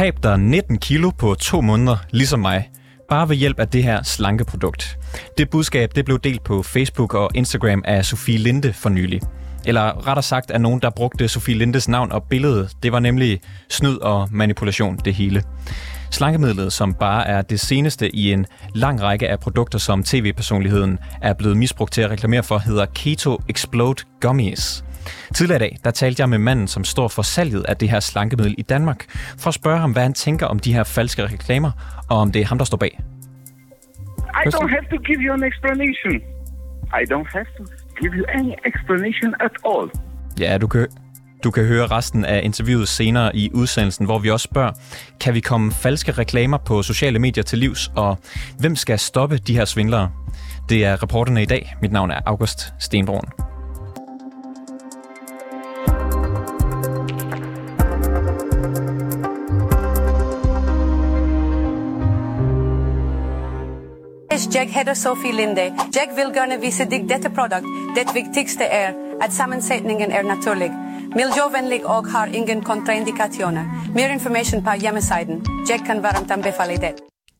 Tab dig 19 kilo på to måneder, ligesom mig. Bare ved hjælp af det her slankeprodukt. Det budskab det blev delt på Facebook og Instagram af Sofie Linde for nylig. Eller rettere sagt af nogen, der brugte Sofie Lindes navn og billede. Det var nemlig snyd og manipulation, det hele. Slankemidlet, som bare er det seneste i en lang række af produkter, som tv-personligheden er blevet misbrugt til at reklamere for, hedder Keto Explode Gummies. Tidligere i dag, der talte jeg med manden, som står for salget af det her slankemiddel i Danmark, for at spørge ham, hvad han tænker om de her falske reklamer, og om det er ham, der står bag. I don't have to give you an explanation. I don't have to give you any explanation at all. Ja, du kan, du kan høre resten af interviewet senere i udsendelsen, hvor vi også spørger, kan vi komme falske reklamer på sociale medier til livs, og hvem skal stoppe de her svindlere? Det er reporterne i dag. Mit navn er August Stenbrun. Jack hedder Sofie Linde. Jack vil gerne vise dig dette produkt. Det vigtigste er, at sammensætningen er naturlig, miljøvenlig og har ingen kontraindikationer. Mere information på hjemmesiden. Jack kan varmt anbefale det.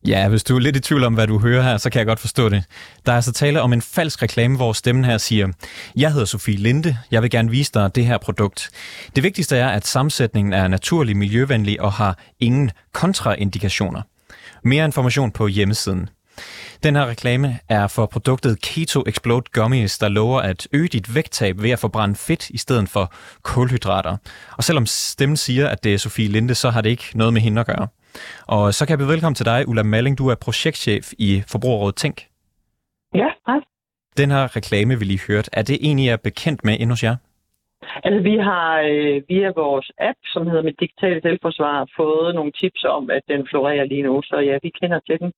Ja, hvis du er lidt i tvivl om, hvad du hører her, så kan jeg godt forstå det. Der er altså tale om en falsk reklame, hvor stemmen her siger, Jeg hedder Sofie Linde, jeg vil gerne vise dig det her produkt. Det vigtigste er, at sammensætningen er naturlig, miljøvenlig og har ingen kontraindikationer. Mere information på hjemmesiden. Den her reklame er for produktet Keto Explode Gummies, der lover at øge dit vægttab ved at forbrænde fedt i stedet for kulhydrater. Og selvom stemmen siger, at det er Sofie Linde, så har det ikke noget med hende at gøre. Og så kan jeg byde velkommen til dig, Ulla Malling. Du er projektchef i Forbrugerrådet Tænk. Ja, hej. Den her reklame, vi lige hørt, er det en, I er bekendt med endnu hos jer? Altså, vi har øh, via vores app, som hedder Mit Digitale Selvforsvar, fået nogle tips om, at den florerer lige nu, så ja, vi kender til den.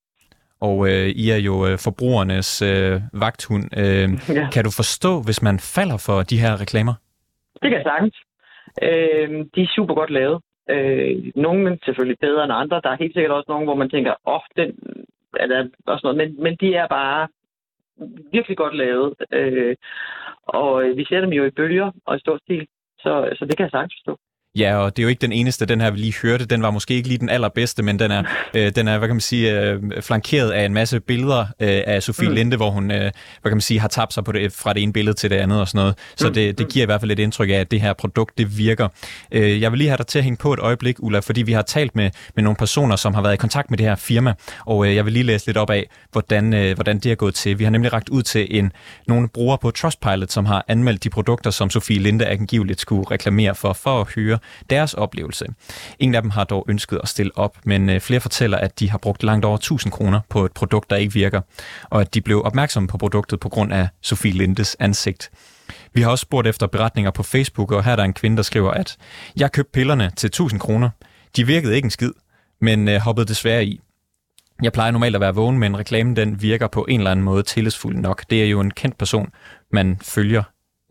Og øh, I er jo øh, forbrugernes øh, vagthund. Øh, ja. Kan du forstå, hvis man falder for de her reklamer? Det kan jeg sagtens. Øh, de er super godt lavet. Øh, nogle er selvfølgelig bedre end andre. Der er helt sikkert også nogle, hvor man tænker, åh, oh, den er der også noget. Men, men de er bare virkelig godt lavet. Øh, og vi ser dem jo i bølger og i stor stil. Så, så det kan jeg sagtens forstå. Ja, og det er jo ikke den eneste, den her vi lige hørte. Den var måske ikke lige den allerbedste, men den er, øh, den er hvad kan man sige, øh, flankeret af en masse billeder øh, af Sofie mm. Linde, hvor hun øh, hvad kan man sige, har tabt sig på det, fra det ene billede til det andet og sådan noget. Så mm. det, det giver i hvert fald et indtryk af, at det her produkt, det virker. Øh, jeg vil lige have dig til at hænge på et øjeblik, Ulla, fordi vi har talt med, med nogle personer, som har været i kontakt med det her firma, og øh, jeg vil lige læse lidt op af, hvordan, øh, hvordan det er gået til. Vi har nemlig ragt ud til en, nogle brugere på Trustpilot, som har anmeldt de produkter, som Sofie Linde angiveligt skulle reklamere for, for at høre deres oplevelse. Ingen af dem har dog ønsket at stille op, men øh, flere fortæller, at de har brugt langt over 1000 kroner på et produkt, der ikke virker, og at de blev opmærksomme på produktet på grund af Sofie Lindes ansigt. Vi har også spurgt efter beretninger på Facebook, og her er der en kvinde, der skriver, at jeg købte pillerne til 1000 kroner. De virkede ikke en skid, men øh, hoppede desværre i. Jeg plejer normalt at være vågen, men reklamen den virker på en eller anden måde tillidsfuld nok. Det er jo en kendt person, man følger.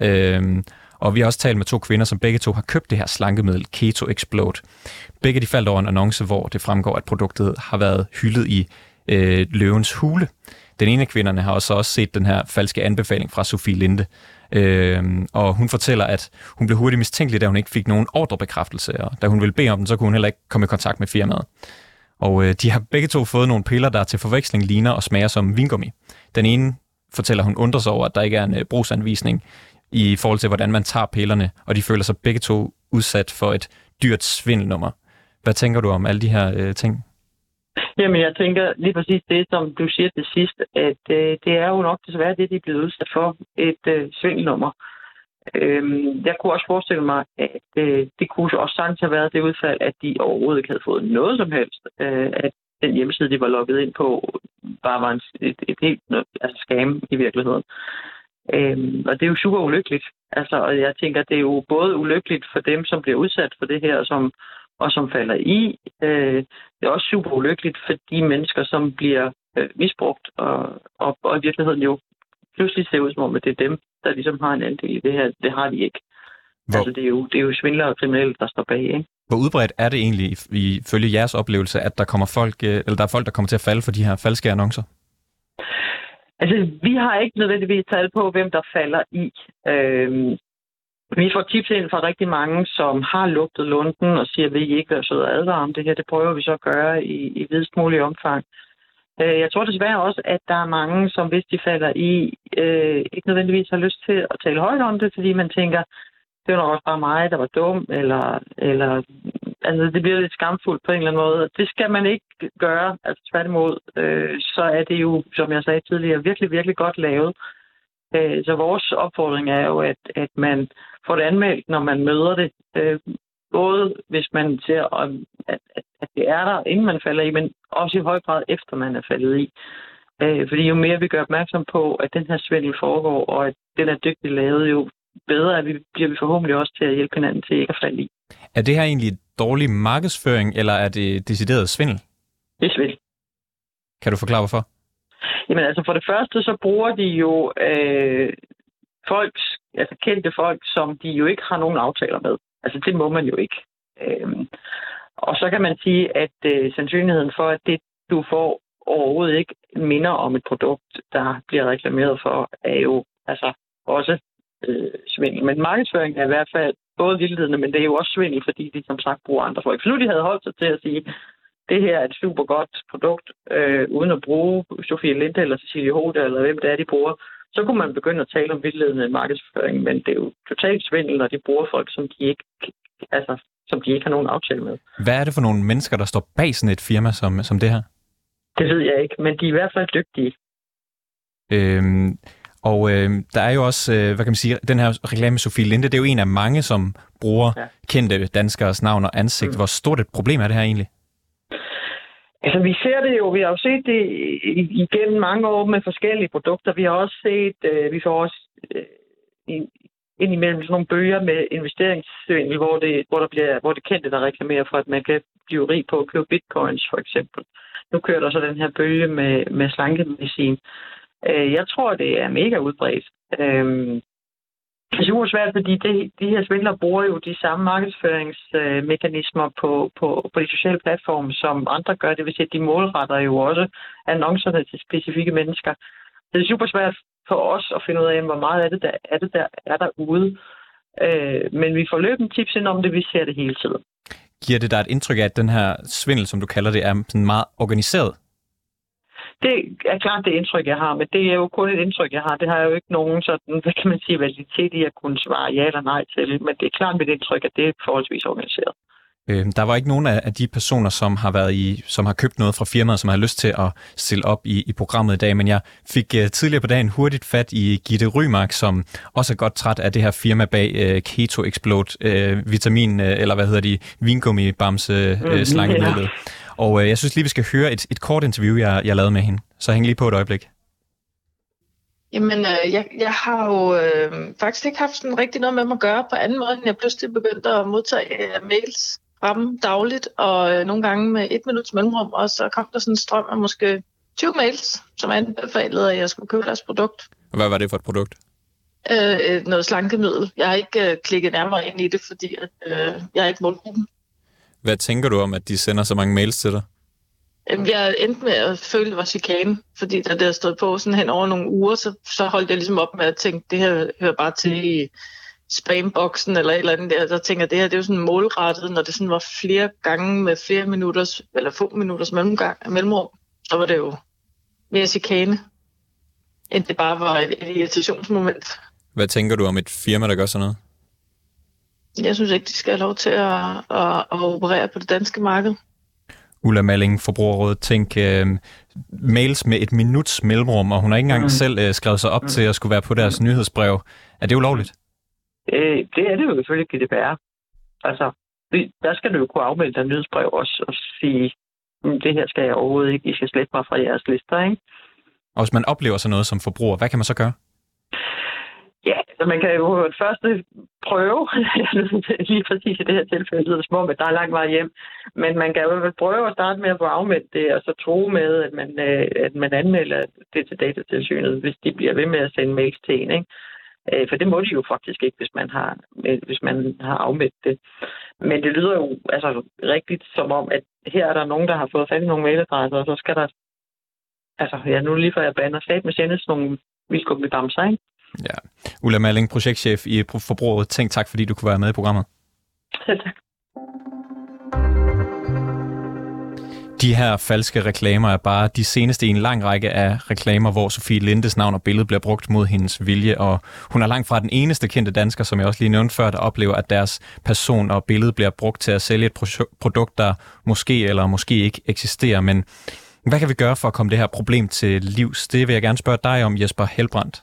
Øhm, og vi har også talt med to kvinder, som begge to har købt det her slankemiddel Keto Explode. Begge de faldt over en annonce, hvor det fremgår, at produktet har været hyldet i øh, løvens hule. Den ene af kvinderne har også, også set den her falske anbefaling fra Sofie Linde. Øh, og hun fortæller, at hun blev hurtigt mistænkelig, da hun ikke fik nogen ordrebekræftelse, og da hun ville bede om den, så kunne hun heller ikke komme i kontakt med firmaet. Og øh, de har begge to fået nogle piller, der til forveksling ligner og smager som vingummi. Den ene fortæller, hun undrer sig over, at der ikke er en øh, brugsanvisning i forhold til, hvordan man tager pillerne, og de føler sig begge to udsat for et dyrt svindelnummer. Hvad tænker du om alle de her øh, ting? Jamen, jeg tænker lige præcis det, som du siger til sidst, at øh, det er jo nok desværre det, de er blevet udsat for, et øh, svindelnummer. Øhm, jeg kunne også forestille mig, at øh, det kunne også sagtens have været det udfald, at de overhovedet ikke havde fået noget som helst. Øh, at den hjemmeside, de var logget ind på, bare var en, et, et helt altså scam i virkeligheden. Øhm, og det er jo super ulykkeligt. Altså, og jeg tænker, det er jo både ulykkeligt for dem, som bliver udsat for det her, som, og som falder i. Øh, det er også super ulykkeligt for de mennesker, som bliver øh, misbrugt, og, og, og i virkeligheden jo pludselig ser ud som om, at det er dem, der ligesom har en andel i det her. Det har de ikke. Hvor... Altså, det er, jo, det er jo svindlere og kriminelle, der står bag, ikke? Hvor udbredt er det egentlig, ifølge jeres oplevelse, at der kommer folk, øh, eller der er folk, der kommer til at falde for de her falske annoncer? Altså, vi har ikke nødvendigvis tal på, hvem der falder i. Øhm, vi får tips ind fra rigtig mange, som har lugtet lunden og siger, at vi ikke være søde og advare om det her. Det prøver vi så at gøre i, i videst mulig omfang. Øh, jeg tror desværre også, at der er mange, som hvis de falder i, øh, ikke nødvendigvis har lyst til at tale højt om det, fordi man tænker, det var nok også bare mig, der var dum, eller, eller altså, det bliver lidt skamfuldt på en eller anden måde. Det skal man ikke gøre, altså tværtimod, øh, så er det jo, som jeg sagde tidligere, virkelig, virkelig godt lavet. Øh, så vores opfordring er jo, at, at man får det anmeldt, når man møder det. Øh, både hvis man ser, at, at, at det er der, inden man falder i, men også i høj grad efter man er faldet i. Øh, fordi jo mere vi gør opmærksom på, at den her svindel foregår, og at den er dygtigt lavet, jo bedre er vi, bliver vi forhåbentlig også til at hjælpe hinanden til ikke at falde i. Er det her egentlig dårlig markedsføring, eller er det decideret svindel? Det er svindel. Kan du forklare, hvorfor? Jamen altså for det første, så bruger de jo øh, folk, altså kendte folk, som de jo ikke har nogen aftaler med. Altså det må man jo ikke. Øhm, og så kan man sige, at øh, sandsynligheden for, at det du får overhovedet ikke minder om et produkt, der bliver reklameret for, er jo altså også øh, svindel. Men markedsføring er i hvert fald både vildledende, men det er jo også svindel, fordi de som sagt bruger andre folk. Så nu de havde holdt sig til at sige, det her er et super godt produkt, øh, uden at bruge Sofie Linde eller Cecilie Hode, eller hvem det er, de bruger, så kunne man begynde at tale om vildledende markedsføring, men det er jo totalt svindel, når de bruger folk, som de ikke, altså, som de ikke har nogen aftale med. Hvad er det for nogle mennesker, der står bag sådan et firma som, som det her? Det ved jeg ikke, men de er i hvert fald dygtige. Øhm, og øh, der er jo også, øh, hvad kan man sige, den her reklame med Sofie Linde, det er jo en af mange, som bruger ja. kendte danskers navn og ansigt. Mm. Hvor stort et problem er det her egentlig? Altså, vi ser det jo. Vi har jo set det igennem mange år med forskellige produkter. Vi har også set, øh, vi får også øh, indimellem sådan nogle bøger med investeringssvindel, hvor det, hvor, der bliver, hvor det kendte, der reklamerer for, at man kan blive rig på at købe bitcoins, for eksempel. Nu kører der så den her bøge med, med slankemedicin. Øh, jeg tror, det er mega udbredt. Øh, det er super svært, fordi det, de her svindlere bruger jo de samme markedsføringsmekanismer på, på, på de sociale platforme, som andre gør. Det vil sige, at de målretter jo også annoncerne til specifikke mennesker. Det er super svært for os at finde ud af, hvor meget af det der er, det der, er derude. Øh, men vi får løbende tips ind om det, vi ser det hele tiden. Giver det dig et indtryk af, at den her svindel, som du kalder det, er sådan meget organiseret? Det er klart det indtryk, jeg har, men det er jo kun et indtryk, jeg har. Det har jeg jo ikke nogen sådan, hvad kan man sige, validitet i at kunne svare ja eller nej til. Men det er klart mit indtryk, at det er forholdsvis organiseret. Øh, der var ikke nogen af de personer, som har været i, som har købt noget fra firmaet, som har lyst til at stille op i, i programmet i dag, men jeg fik uh, tidligere på dagen hurtigt fat i Gitte Rymark, som også er godt træt af det her firma bag uh, Keto Explode uh, vitamin, uh, eller hvad hedder de, vingummi bamse uh, mm, slankemidlet. Ja. Og uh, jeg synes lige, vi skal høre et, et kort interview, jeg, jeg lavede med hende. Så hæng lige på et øjeblik. Jamen, øh, jeg, jeg har jo øh, faktisk ikke haft sådan rigtig noget med mig at gøre på anden måde, end jeg pludselig begyndte at modtage øh, mails fra dem dagligt, og øh, nogle gange med et minuts mellemrum, og så kom der sådan en strøm af måske 20 mails, som anbefalede, at jeg skulle købe deres produkt. Hvad var det for et produkt? Øh, øh, noget slankemiddel. Jeg har ikke øh, klikket nærmere ind i det, fordi at, øh, jeg er ikke målgruppen. Hvad tænker du om, at de sender så mange mails til dig? Jeg endte med at føle, det var chikane, fordi da det har stået på sådan hen over nogle uger, så, så holdt jeg ligesom op med at tænke, det her hører bare til i spamboksen eller et eller andet der. Så tænker jeg, det her det er jo sådan målrettet, når det sådan var flere gange med flere minutters, eller få minutters mellemgang, mellemrum, så var det jo mere chikane, end det bare var et, et irritationsmoment. Hvad tænker du om et firma, der gør sådan noget? Jeg synes ikke, de skal have lov til at, at, at operere på det danske marked. Ulla Malling, Forbrugerrådet, tænk uh, mails med et minuts mellemrum, og hun har ikke engang mm. selv uh, skrevet sig op mm. til at skulle være på deres mm. nyhedsbrev. Er det ulovligt? Øh, det er det jo selvfølgelig GDPR. Altså, der skal du jo kunne afmelde dig nyhedsbrev også og sige, mm, det her skal jeg overhovedet ikke, I skal slette mig fra jeres lister, ikke? Og hvis man oplever sådan noget som forbruger, hvad kan man så gøre? Ja, så man kan jo først prøve, lige præcis i det her tilfælde lyder det små, at der er lang vej hjem, men man kan jo prøve at starte med at få afmeldt det, og så tro med, at man, øh, at man anmelder det til datatilsynet, hvis de bliver ved med at sende mails til en. Ikke? Øh, for det må de jo faktisk ikke, hvis man har, øh, hvis man har afmeldt det. Men det lyder jo altså, rigtigt som om, at her er der nogen, der har fået fat i nogle mailadresser, og så skal der... Altså, ja, nu lige før jeg bander stat med sendes nogle med bamser, ikke? Ja. Ulla Malling, projektchef i Forbruget. Tænk tak, fordi du kunne være med i programmet. Selv tak. De her falske reklamer er bare de seneste i en lang række af reklamer, hvor Sofie Lindes navn og billede bliver brugt mod hendes vilje, og hun er langt fra den eneste kendte dansker, som jeg også lige nævnte før, der oplever, at deres person og billede bliver brugt til at sælge et produkt, der måske eller måske ikke eksisterer. Men hvad kan vi gøre for at komme det her problem til livs? Det vil jeg gerne spørge dig om, Jesper Helbrandt.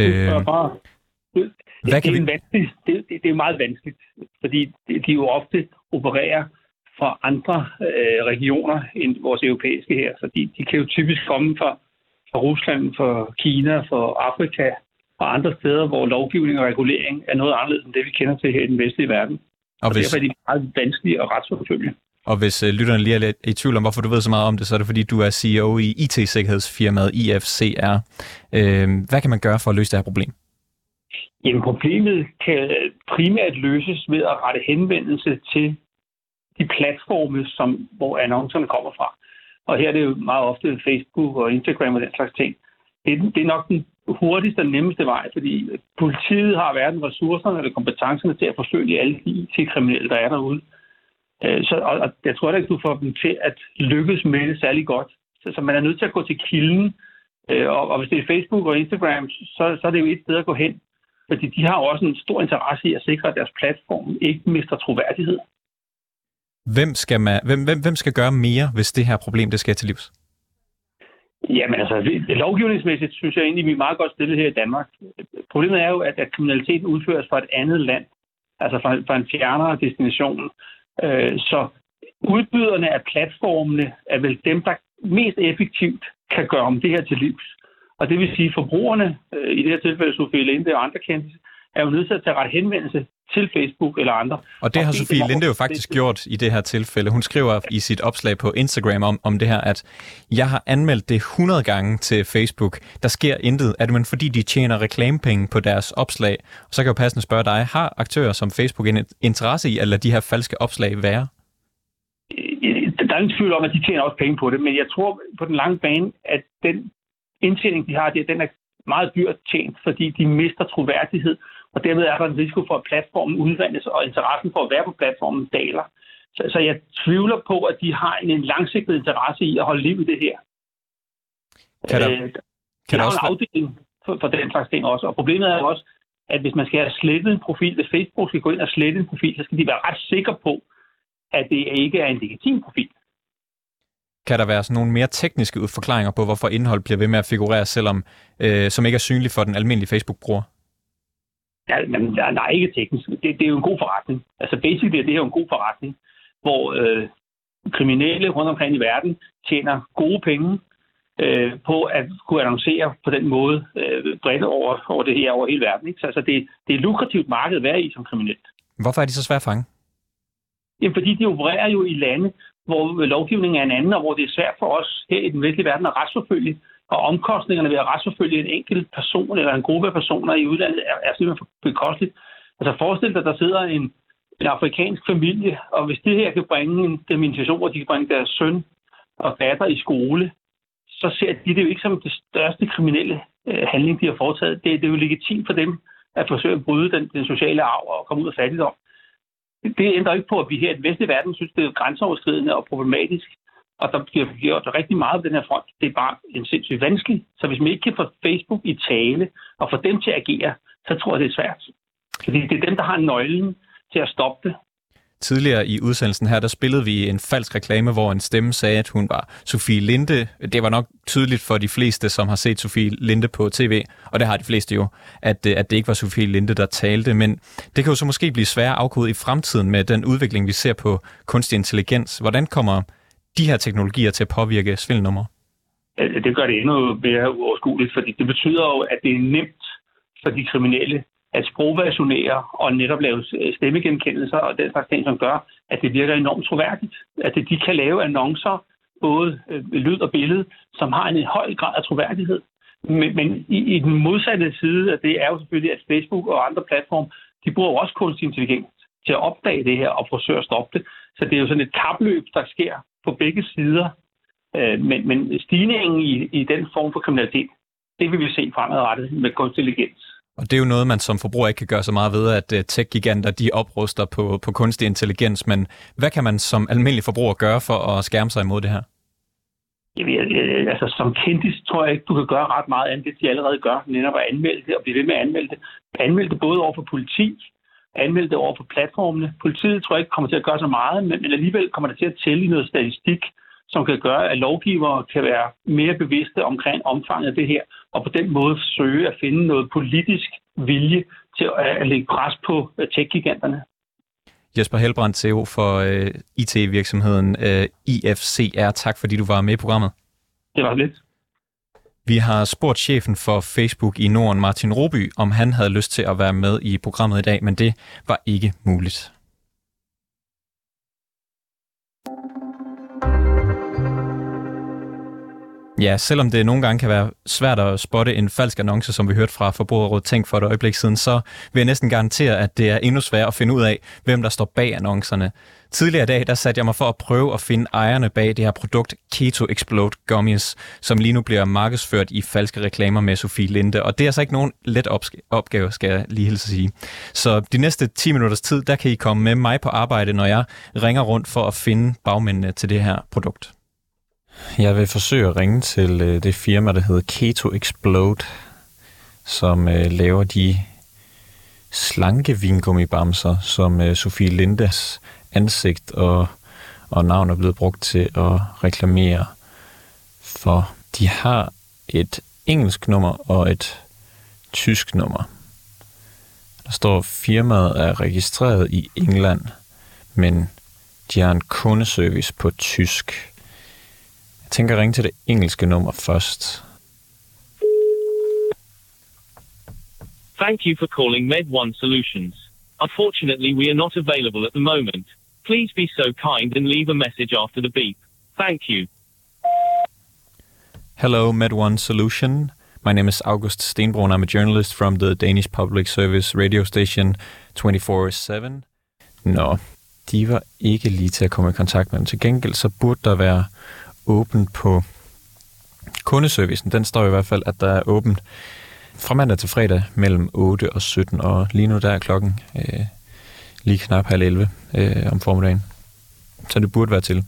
Øh, hvad kan det, er vi... det, det, det er meget vanskeligt, fordi de jo ofte opererer fra andre øh, regioner end vores europæiske her. Så de, de kan jo typisk komme fra, fra Rusland, fra Kina, fra Afrika og andre steder, hvor lovgivning og regulering er noget anderledes end det, vi kender til her i den vestlige verden. Og, og hvis... derfor er de meget vanskelige at retsforfølge. Og hvis øh, lytterne lige er lidt i tvivl om, hvorfor du ved så meget om det, så er det fordi, du er CEO i IT-sikkerhedsfirmaet IFCR. Øh, hvad kan man gøre for at løse det her problem? Jamen problemet kan primært løses ved at rette henvendelse til de platforme, som, hvor annoncerne kommer fra. Og her er det jo meget ofte Facebook og Instagram og den slags ting. Det, det er nok den hurtigste og nemmeste vej, fordi politiet har hverken ressourcerne eller kompetencerne til at forsøge alle de IT-kriminelle, der er derude. Øh, så, og, og jeg tror ikke, du får dem til at lykkes med det særlig godt. Så, så man er nødt til at gå til kilden. Øh, og, og hvis det er Facebook og Instagram, så, så er det jo et sted at gå hen. Fordi de har også en stor interesse i at sikre, at deres platform ikke mister troværdighed. Hvem skal, man, hvem, hvem, hvem skal gøre mere, hvis det her problem det skal til livs? Jamen altså, lovgivningsmæssigt synes jeg egentlig, vi er meget godt stillet her i Danmark. Problemet er jo, at, at kriminaliteten udføres fra et andet land, altså fra, fra en fjernere destination. Øh, så udbyderne af platformene er vel dem, der mest effektivt kan gøre om det her til livs. Og det vil sige, at forbrugerne, øh, i det her tilfælde Sofie Linde og andre kendte, er jo nødt til at tage ret henvendelse til Facebook eller andre. Og det har Sofie Linde jo faktisk gjort i det her tilfælde. Hun skriver i sit opslag på Instagram om, om det her, at jeg har anmeldt det 100 gange til Facebook. Der sker intet. Det men fordi, de tjener reklamepenge på deres opslag? Og så kan jeg jo passende spørge dig, har aktører som Facebook en interesse i at lade de her falske opslag være? Der er ingen tvivl om, at de tjener også penge på det, men jeg tror på den lange bane, at den indtjening, de har, den er meget dyrt tjent, fordi de mister troværdighed og dermed er der en risiko for, at platformen udvandes, og interessen for at være på platformen daler. Så, så jeg tvivler på, at de har en, en langsigtet interesse i at holde liv i det her. Kan der, øh, kan der også... en afdeling for, for den slags ting også. Og problemet er også, at hvis man skal have slettet en profil, hvis Facebook skal gå ind og slette en profil, så skal de være ret sikre på, at det ikke er en legitim profil. Kan der være sådan nogle mere tekniske forklaringer på, hvorfor indhold bliver ved med at figurere, selvom øh, som ikke er synligt for den almindelige Facebook-bruger? Ja, men der, er ikke teknisk. Det, det er jo en god forretning. Altså basically er det her jo en god forretning, hvor øh, kriminelle rundt omkring i verden tjener gode penge øh, på at kunne annoncere på den måde øh, bredt over, over det her over hele verden. Ikke? Så altså, det, det er et lukrativt marked at være i som kriminel. Hvorfor er de så svært at fange? Jamen, fordi de opererer jo i lande, hvor lovgivningen er en anden, og hvor det er svært for os her i den vestlige verden at retsforfølge og omkostningerne ved at retsforfølge en enkelt person eller en gruppe af personer i udlandet er, er simpelthen bekosteligt. Altså forestil dig, der sidder en, en afrikansk familie, og hvis det her kan bringe en dimension, hvor de kan bringe deres søn og datter i skole, så ser de det jo ikke som det største kriminelle øh, handling, de har foretaget. Det, det er jo legitimt for dem at forsøge at bryde den, den sociale arv og komme ud af fattigdom. Det ændrer ikke på, at vi her i den vestlige verden synes, det er grænseoverskridende og problematisk og der bliver gjort rigtig meget på den her front. Det er bare en sindssygt vanskelig. Så hvis man ikke kan få Facebook i tale og få dem til at agere, så tror jeg, det er svært. Fordi det er dem, der har nøglen til at stoppe det. Tidligere i udsendelsen her, der spillede vi en falsk reklame, hvor en stemme sagde, at hun var Sofie Linde. Det var nok tydeligt for de fleste, som har set Sofie Linde på tv, og det har de fleste jo, at, øh, at det ikke var Sofie Linde, der talte. Men det kan jo så måske blive sværere afkode i fremtiden med den udvikling, vi ser på kunstig intelligens. Hvordan kommer de her teknologier til at påvirke svindelnummer? Det gør det endnu mere uoverskueligt, fordi det betyder jo, at det er nemt for de kriminelle at sprogversionere og netop lave stemmegenkendelser og den slags ting, som gør, at det virker enormt troværdigt. At de kan lave annoncer, både øh, lyd og billede, som har en høj grad af troværdighed. Men, men i, i den modsatte side af det er jo selvfølgelig, at Facebook og andre platforme, de bruger jo også kunstig intelligens til at opdage det her og forsøge at stoppe det. Så det er jo sådan et kapløb, der sker på begge sider. Øh, men, men stigningen i, i den form for kriminalitet, det vil vi se fremadrettet med kunstig intelligens. Og det er jo noget, man som forbruger ikke kan gøre så meget ved, at uh, tech-giganter de opruster på, på kunstig intelligens. Men hvad kan man som almindelig forbruger gøre for at skærme sig imod det her? Jamen, altså, som kendis tror jeg ikke, du kan gøre ret meget andet, det de allerede gør, netop at anmelde det og blive ved med at anmelde det. Anmelde det både over for politi, anmelde det over for platformene. Politiet tror jeg ikke kommer til at gøre så meget, men, men alligevel kommer det til at tælle i noget statistik, som kan gøre, at lovgivere kan være mere bevidste omkring omfanget af det her, og på den måde søge at finde noget politisk vilje til at lægge pres på tech-giganterne. Jesper Helbrand, CEO for IT-virksomheden uh, IFCR. Tak fordi du var med i programmet. Det var lidt. Vi har spurgt chefen for Facebook i Norden, Martin Roby, om han havde lyst til at være med i programmet i dag, men det var ikke muligt. Ja, selvom det nogle gange kan være svært at spotte en falsk annonce, som vi hørte fra Forbrugerrådet Tænk for et øjeblik siden, så vil jeg næsten garantere, at det er endnu sværere at finde ud af, hvem der står bag annoncerne. Tidligere i dag, der satte jeg mig for at prøve at finde ejerne bag det her produkt Keto Explode Gummies, som lige nu bliver markedsført i falske reklamer med Sofie Linde. Og det er altså ikke nogen let opgave, skal jeg lige hilse sige. Så de næste 10 minutters tid, der kan I komme med mig på arbejde, når jeg ringer rundt for at finde bagmændene til det her produkt. Jeg vil forsøge at ringe til øh, det firma, der hedder Keto Explode, som øh, laver de slanke vingummibamser, som øh, Sofie Lindes ansigt og, og navn er blevet brugt til at reklamere for. De har et engelsk nummer og et tysk nummer. Der står, at firmaet er registreret i England, men de har en kundeservice på tysk tænker ringe til det engelske nummer først. Thank you for calling Med1 Solutions. Unfortunately, we are not available at the moment. Please be so kind and leave a message after the beep. Thank you. Hello, Med1 Solution. My name is August Stenbrun. I'm a journalist from the Danish Public Service radio station 24-7. Nå, de var ikke lige til at komme i kontakt med dem. Til gengæld så burde der være åbent på kundeservicen. Den står i hvert fald, at der er åbent fra mandag til fredag mellem 8 og 17, og lige nu der er klokken øh, lige knap halv 11 øh, om formiddagen. Så det burde være til.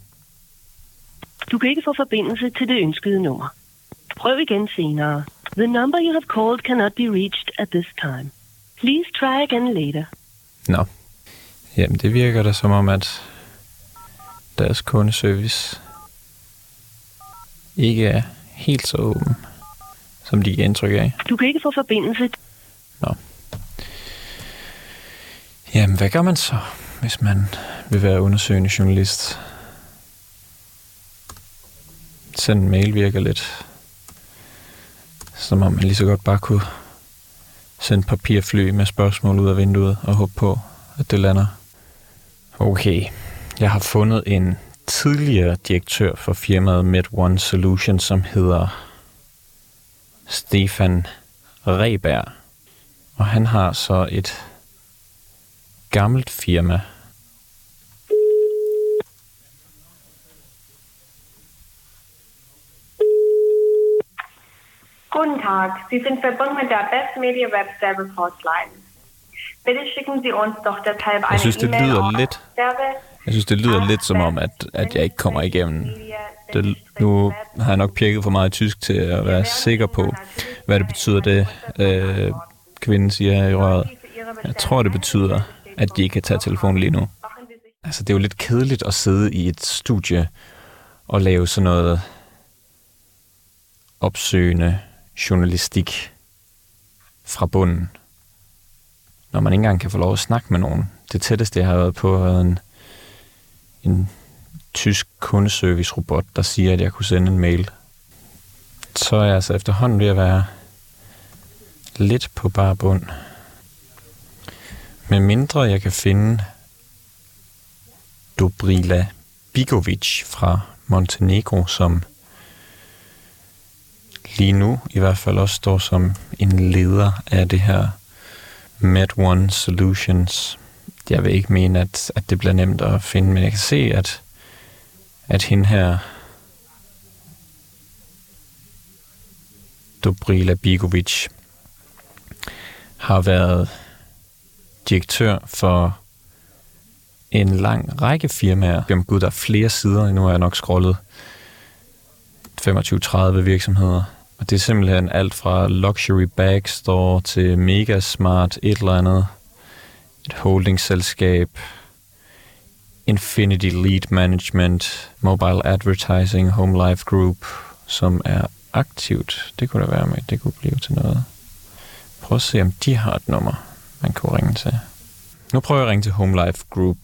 Du kan ikke få forbindelse til det ønskede nummer. Prøv igen senere. The number you have called cannot be reached at this time. Please try again later. Nå. Jamen, det virker da som om, at deres kundeservice ikke er helt så åben, som de giver indtryk af. Du kan ikke få forbindelse. Nå. Jamen, hvad gør man så, hvis man vil være undersøgende journalist? Send en mail virker lidt som om man lige så godt bare kunne sende papirfly med spørgsmål ud af vinduet og håbe på, at det lander. Okay, jeg har fundet en tidligere direktør for firmaet Med1 Solution, som hedder Stefan Reberg. Og han har så et gammelt firma. Guten Tag, Sie sind verbunden mit der Best Media Web Service Hotline. Bitte schicken Sie uns doch deshalb eine Jeg synes, det lyder lidt jeg synes, det lyder lidt som om, at, at jeg ikke kommer igennem. Det, nu har jeg nok pirket for meget tysk til at være sikker på, hvad det betyder, det øh, kvinden siger i røret. Jeg tror, det betyder, at de ikke kan tage telefonen lige nu. Altså, det er jo lidt kedeligt at sidde i et studie og lave sådan noget opsøgende journalistik fra bunden, når man ikke engang kan få lov at snakke med nogen. Det tætteste, jeg har været på, har været en en tysk kundeservice-robot, der siger, at jeg kunne sende en mail. Så er jeg altså efterhånden ved at være lidt på bare bund. Med mindre jeg kan finde Dobrila Bigovic fra Montenegro, som lige nu i hvert fald også står som en leder af det her Med One Solutions jeg vil ikke mene, at, at det bliver nemt at finde, men jeg kan se, at, at hende her Dobrila Bigovic har været direktør for en lang række firmaer. Jamen gud, der er flere sider. Nu har jeg nok scrollet 25-30 virksomheder. Og det er simpelthen alt fra Luxury Bag Store til Megasmart, et eller andet. Et holdingselskab. Infinity Lead Management, Mobile Advertising, Home Life Group, som er aktivt. Det kunne da være med, det kunne blive til noget. Prøv at se, om de har et nummer, man kunne ringe til. Nu prøver jeg at ringe til Home Life Group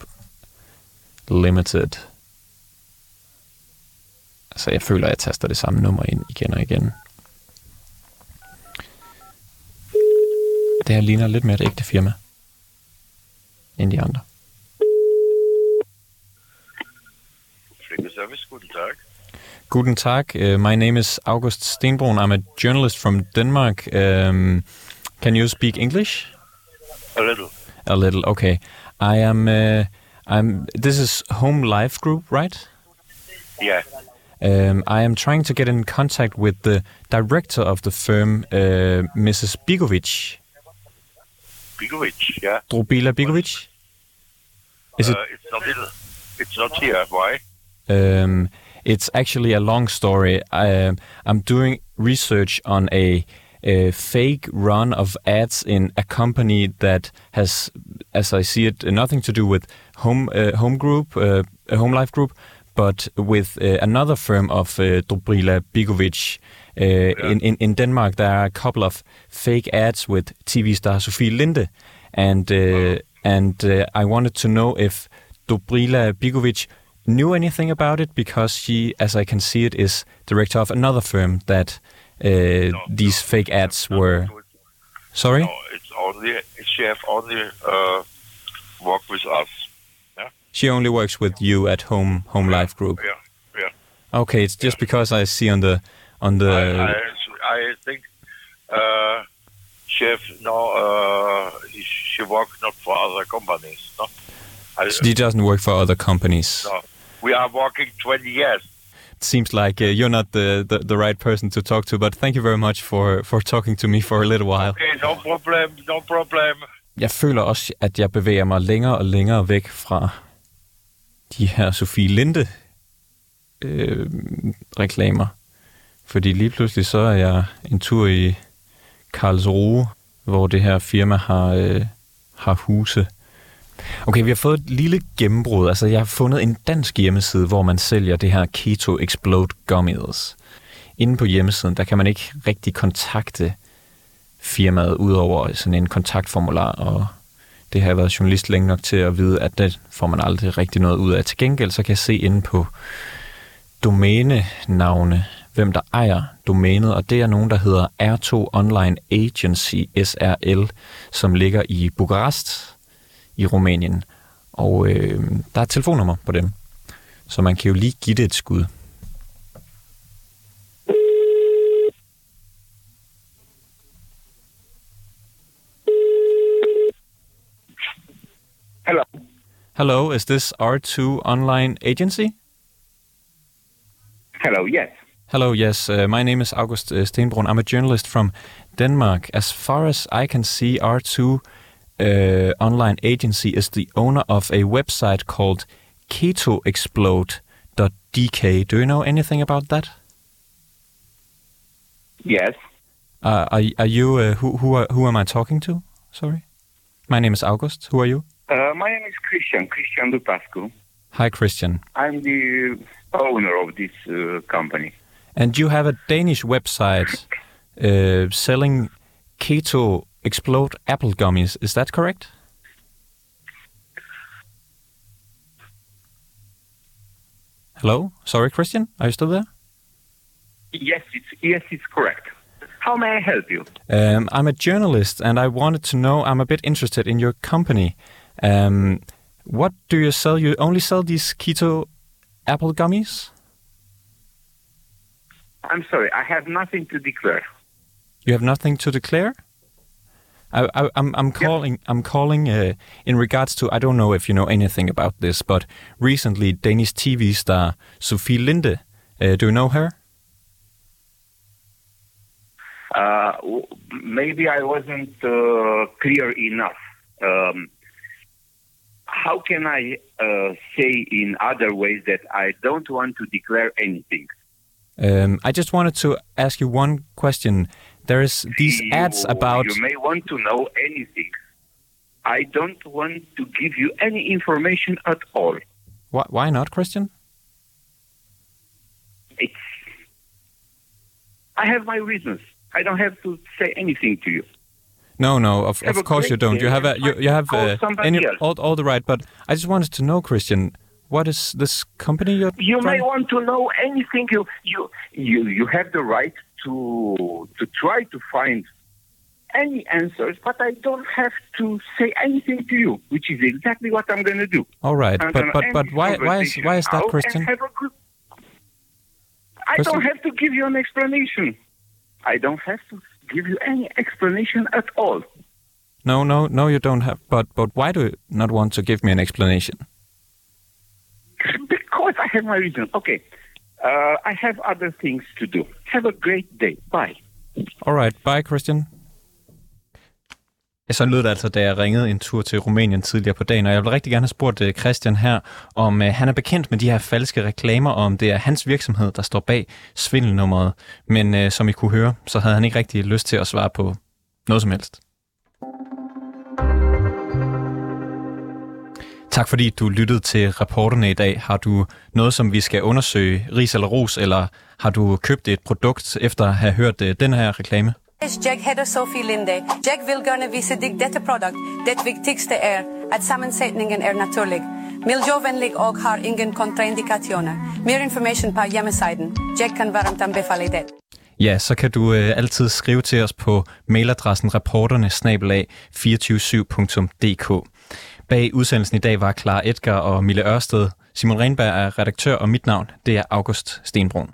Limited. Altså, jeg føler, at jeg taster det samme nummer ind igen og igen. Det her ligner lidt mere et ægte firma andre. Service, guten Tag. Guten Tag. Uh, my name is August Stenbrun. I'm a journalist from Denmark. Um, can you speak English? A little. A little. Okay. I am. Uh, I'm. This is Home Life Group, right? Yeah. Um, I am trying to get in contact with the director of the firm, uh, Mrs. Bigovic. Bigovic, yeah. Drobila. Is uh, It's not. It's not here. Why? Um, it's actually a long story. I, um, I'm doing research on a, a fake run of ads in a company that has, as I see it, nothing to do with home uh, home group, uh, home life group, but with uh, another firm of uh, Dobrila Bigovic. Uh, in, in, in Denmark, there are a couple of fake ads with TV star Sophie Linde, and uh, and uh, I wanted to know if Dobrila Bigovic knew anything about it because she, as I can see it, is director of another firm that uh, these fake ads were. Sorry. No, it's only she have only uh, work with us. Yeah. She only works with you at home home life group. Yeah. Yeah. Okay, it's just because I see on the on the I, I, I think uh, she have no. Uh, she work not for other companies. No. I, she doesn't work for other companies. no. We are working 20 years. It seems like uh, you're not the, the the right person to talk to, but thank you very much for for talking to me for a little while. Okay, no problem. No problem. Jeg føler også, at jeg bevæger mig længere og længere væk fra de her Sofie Linde øh, reklamer. Fordi lige pludselig så er jeg en tur i Karlsruhe, hvor det her firma har, øh, har huse. Okay, vi har fået et lille gennembrud. Altså, jeg har fundet en dansk hjemmeside, hvor man sælger det her Keto Explode Gummies. Inde på hjemmesiden, der kan man ikke rigtig kontakte firmaet, udover sådan en kontaktformular, og det har jeg været journalist længe nok til at vide, at det får man aldrig rigtig noget ud af. Til gengæld så kan jeg se inde på domænenavne, hvem der ejer domænet, og det er nogen, der hedder R2 Online Agency, SRL, som ligger i Bukarest i Rumænien. Og øh, der er et telefonnummer på dem, så man kan jo lige give det et skud. Hello. Hello, is this R2 Online Agency? Hello, yes. Hello, yes. Uh, my name is August uh. I'm a journalist from Denmark. As far as I can see, R2 uh, Online Agency is the owner of a website called ketoexplode.dk. Do you know anything about that? Yes. Uh, are, are you, uh, who, who, are, who am I talking to? Sorry. My name is August. Who are you? Uh, my name is Christian, Christian Dupascu. Hi, Christian. I'm the owner of this uh, company. And you have a Danish website uh, selling keto explode apple gummies. Is that correct? Hello? Sorry, Christian? Are you still there? Yes, it's yes, it's correct. How may I help you? Um, I'm a journalist and I wanted to know, I'm a bit interested in your company. Um, what do you sell? You only sell these keto apple gummies? I'm sorry, I have nothing to declare. You have nothing to declare? I, I, I'm I'm calling I'm calling uh, in regards to I don't know if you know anything about this, but recently Danish TV star Sophie Linde. Uh, do you know her? Uh, w- maybe I wasn't uh, clear enough. Um, how can I uh, say in other ways that I don't want to declare anything? Um, I just wanted to ask you one question. There is these You- ads about. You may want to know anything. I don't want to give you any information at all. Why, why not, Christian? It's. I have my reasons. I don't have to say anything to you. No, no, of, of course you don't. You have a, you, you have somebody any, all, all the right, but I just wanted to know, Christian, what is this company you're You may want to know anything. You you you you have the right to to try to find any answers, but I don't have to say anything to you, which is exactly what I'm going to do. All right, I'm but but but why why is why is that, Christian? good- I Christian- don't have to give you an explanation. I don't have to give you any explanation at all. No, no, no, you don't have. But but why do you not want to give me an explanation? Because I have my reason. Okay. Uh, I have other things to do. Have a great day. Bye. All right, bye, Christian. Ja, sådan lød det altså, da jeg ringede en tur til Rumænien tidligere på dagen, og jeg vil rigtig gerne have spurgt øh, Christian her, om øh, han er bekendt med de her falske reklamer, og om det er hans virksomhed, der står bag svindelnummeret. Men øh, som I kunne høre, så havde han ikke rigtig lyst til at svare på noget som helst. Tak fordi du lyttede til rapporterne i dag. Har du noget, som vi skal undersøge, ris eller ros, eller har du købt et produkt efter at have hørt øh, den her reklame? Jag heter Sofie Linde. Jag vill gärna visa dig detta produkt. Det viktigaste är att sammansättningen är naturlig, miljövänlig och har ingen kontraindikationer. Mer information på hemsidan. Jag kan varmt anbefala det. Ja, så kan du øh, altid skrive til os på mailadressen reporterne 247dk Bag udsendelsen i dag var Clara Edgar og Mille Ørsted. Simon Renberg er redaktør, og mit navn det er August Stenbrun.